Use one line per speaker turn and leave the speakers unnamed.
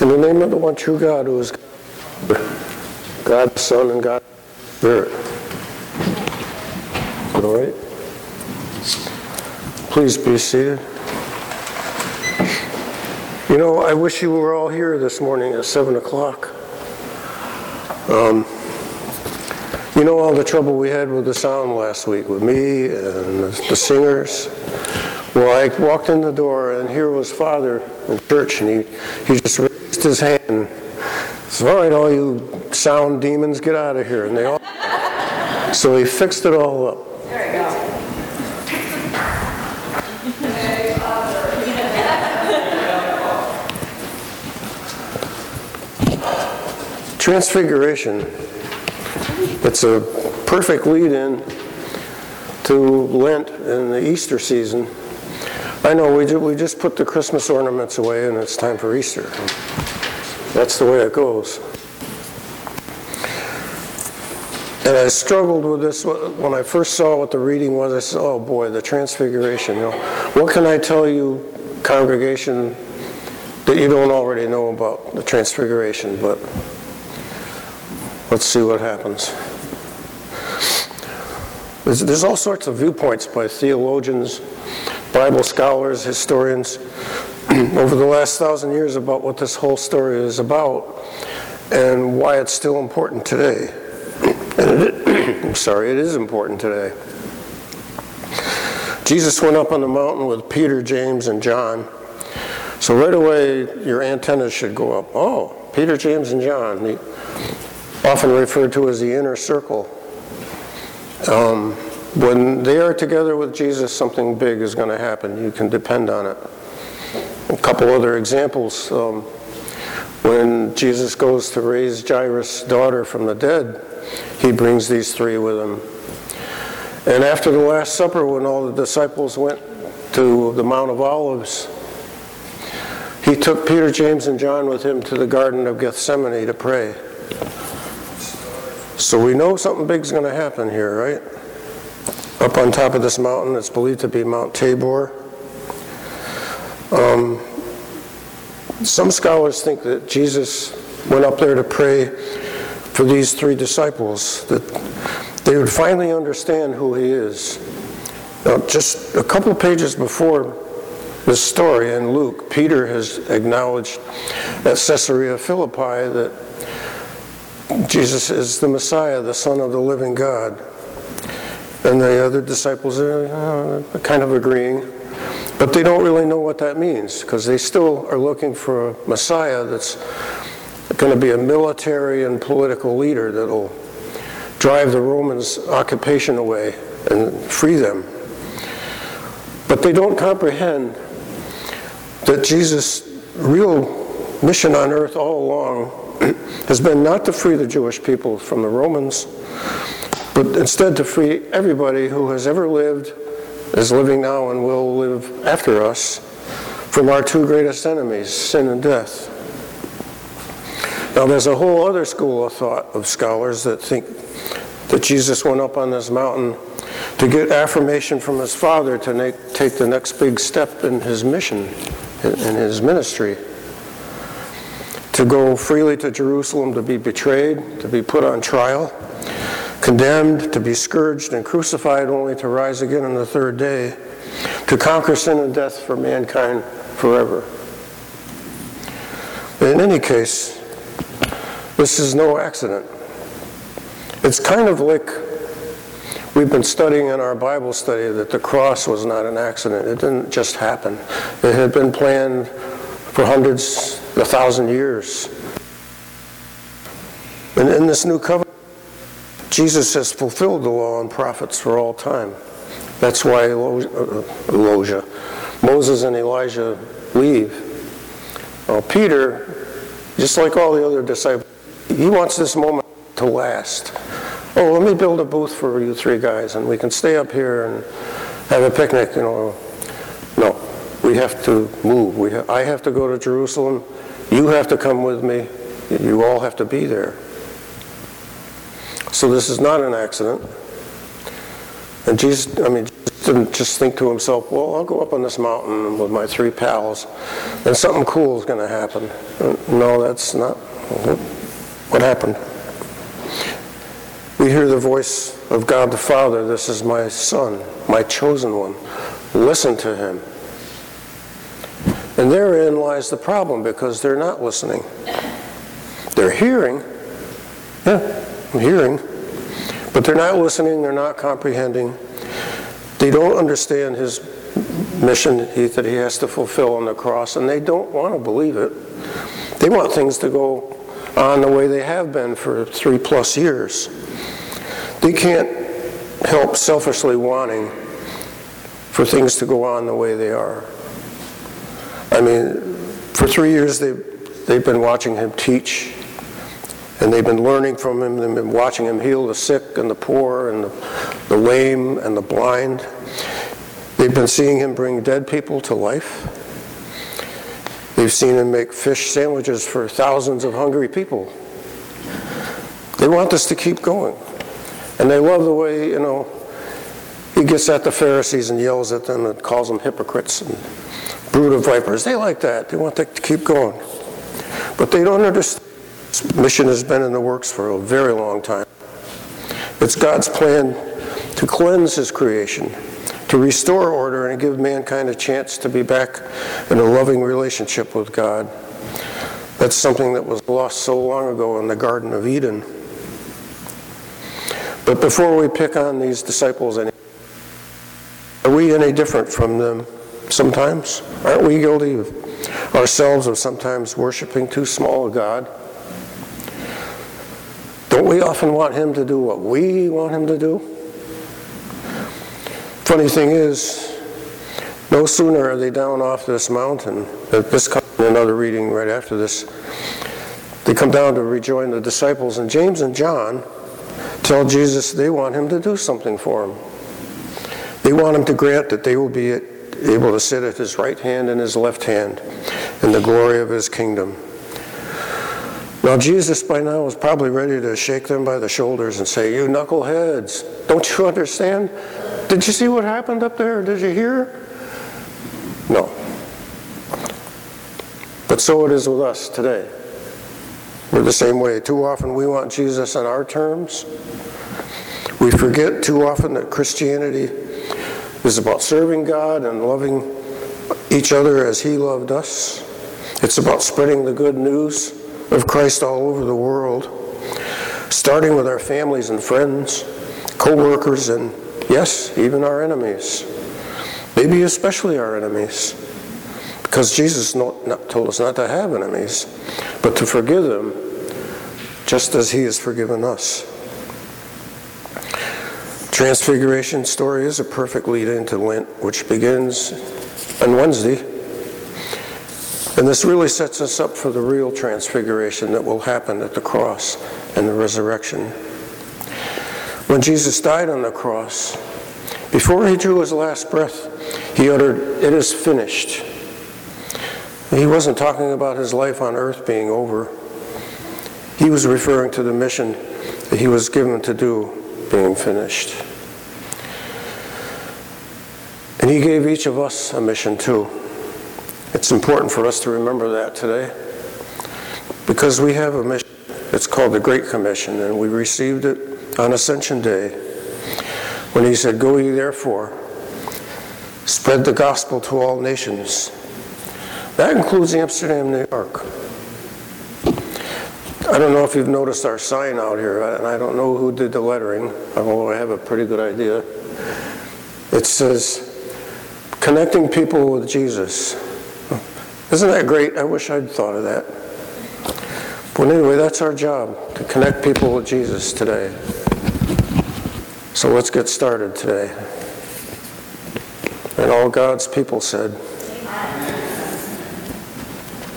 In the name of the one true God who is God the Son and God the Spirit. All right? Please be seated. You know, I wish you were all here this morning at 7 o'clock. Um, you know all the trouble we had with the sound last week with me and the, singers. Well, I walked in the door and here was Father in church, and he, he just raised his hand. and said, "All right, all you sound demons, get out of here!" And they all. So he fixed it all up.
There you go.
Transfiguration. It's a perfect lead in to Lent and the Easter season. I know we just put the Christmas ornaments away and it's time for Easter. That's the way it goes. And I struggled with this when I first saw what the reading was. I said, oh boy, the Transfiguration. You know, what can I tell you, congregation, that you don't already know about the Transfiguration? But let's see what happens. There's, there's all sorts of viewpoints by theologians, Bible scholars, historians over the last thousand years about what this whole story is about and why it's still important today. It, I'm sorry, it is important today. Jesus went up on the mountain with Peter, James, and John. So right away, your antennas should go up. Oh, Peter, James, and John, often referred to as the inner circle. Um, when they are together with Jesus, something big is going to happen. You can depend on it. A couple other examples. Um, when Jesus goes to raise Jairus' daughter from the dead, he brings these three with him. And after the Last Supper, when all the disciples went to the Mount of Olives, he took Peter, James, and John with him to the Garden of Gethsemane to pray. So we know something big's going to happen here, right? Up on top of this mountain, it's believed to be Mount Tabor. Um, some scholars think that Jesus went up there to pray for these three disciples, that they would finally understand who he is. Now, just a couple of pages before this story in Luke, Peter has acknowledged at Caesarea Philippi that Jesus is the Messiah, the Son of the living God. And the other disciples are uh, kind of agreeing, but they don't really know what that means because they still are looking for a Messiah that's going to be a military and political leader that'll drive the Romans' occupation away and free them. But they don't comprehend that Jesus' real mission on earth all along has been not to free the Jewish people from the Romans, but instead to free everybody who has ever lived, is living now, and will live after us from our two greatest enemies, sin and death. Now, there's a whole other school of thought of scholars that think that Jesus went up on this mountain to get affirmation from his Father to take the next big step in his mission, in his ministry to go freely to Jerusalem to be betrayed, to be put on trial, condemned, to be scourged and crucified, only to rise again on the third day, to conquer sin and death for mankind forever. In any case, this is no accident. It's kind of like we've been studying in our Bible study that the cross was not an accident. It didn't just happen. It had been planned for hundreds, a thousand years. And in this new covenant, Jesus has fulfilled the law and prophets for all time. That's why uh, Elijah, Moses and Elijah leave. Well, Peter, just like all the other disciples, he wants this moment to last. Oh, let me build a booth for you three guys, and we can stay up here and have a picnic. You know, no, we have to move. We ha- I have to go to Jerusalem. You have to come with me. You all have to be there. So this is not an accident. And Jesus, I mean, Jesus didn't just think to himself, well, I'll go up on this mountain with my three pals, and something cool is going to happen. No, that's not what happened. We hear the voice of God the Father, this is my Son, my chosen one. Listen to him. And therein lies the problem because they're not listening. They're hearing. Yeah, I'm hearing. But they're not listening, they're not comprehending. They don't understand his mission that he has to fulfill on the cross, and they don't want to believe it. They want things to go on the way they have been for three plus years. They can't help selfishly wanting for things to go on the way they are. I mean, for three years they, they've been watching him teach, and they've been learning from him, they've been watching him heal the sick and the poor and the, the lame and the blind. They've been seeing him bring dead people to life. They've seen him make fish sandwiches for thousands of hungry people. They want this to keep going. And they love the way, you know, he gets at the Pharisees and yells at them and calls them hypocrites and brood of vipers. They like that. They want that to keep going. But they don't understand. This mission has been in the works for a very long time. It's God's plan to cleanse his creation, to restore order and give mankind a chance to be back in a loving relationship with God. That's something that was lost so long ago in the Garden of Eden. But before we pick on these disciples, any, are we any different from them sometimes? Aren't we guilty of ourselves of sometimes worshiping too small a God? Don't we often want him to do what we want him to do? Funny thing is, no sooner are they down off this mountain, this comes in another reading right after this, they come down to rejoin the disciples, and James and John tell Jesus they want him to do something for them. They want him to grant that they will be able to sit at his right hand and his left hand in the glory of his kingdom. Now, Jesus by now is probably ready to shake them by the shoulders and say, You knuckleheads, don't you understand? Did you see what happened up there? Did you hear? No. But so it is with us today. We're the same way. Too often we want Jesus on our terms. We forget too often that Christianity is about serving God and loving each other as He loved us. It's about spreading the good news of Christ all over the world, starting with our families and friends, co workers, and yes, even our enemies. Maybe especially our enemies. Because Jesus not, not told us not to have enemies, but to forgive them just as He has forgiven us. Transfiguration story is a perfect lead into Lent, which begins on Wednesday. This really sets us up for the real transfiguration that will happen at the cross and the resurrection. When Jesus died on the cross, before he drew his last breath, he uttered, It is finished. He wasn't talking about his life on earth being over. He was referring to the mission that he was given to do being finished. And he gave each of us a mission too. It's important for us to remember that today because we have a mission. It's called the Great Commission, and we received it on Ascension Day when he said, Go ye therefore, spread the gospel to all nations. That includes Amsterdam, New York. I don't know if you've noticed our sign out here, and I don't know who did the lettering, although I have a pretty good idea. It says, Connecting people with Jesus. Isn't that great? I wish I'd thought of that. But anyway, that's our job, to connect people with Jesus today. So let's get started today. And all God's people said,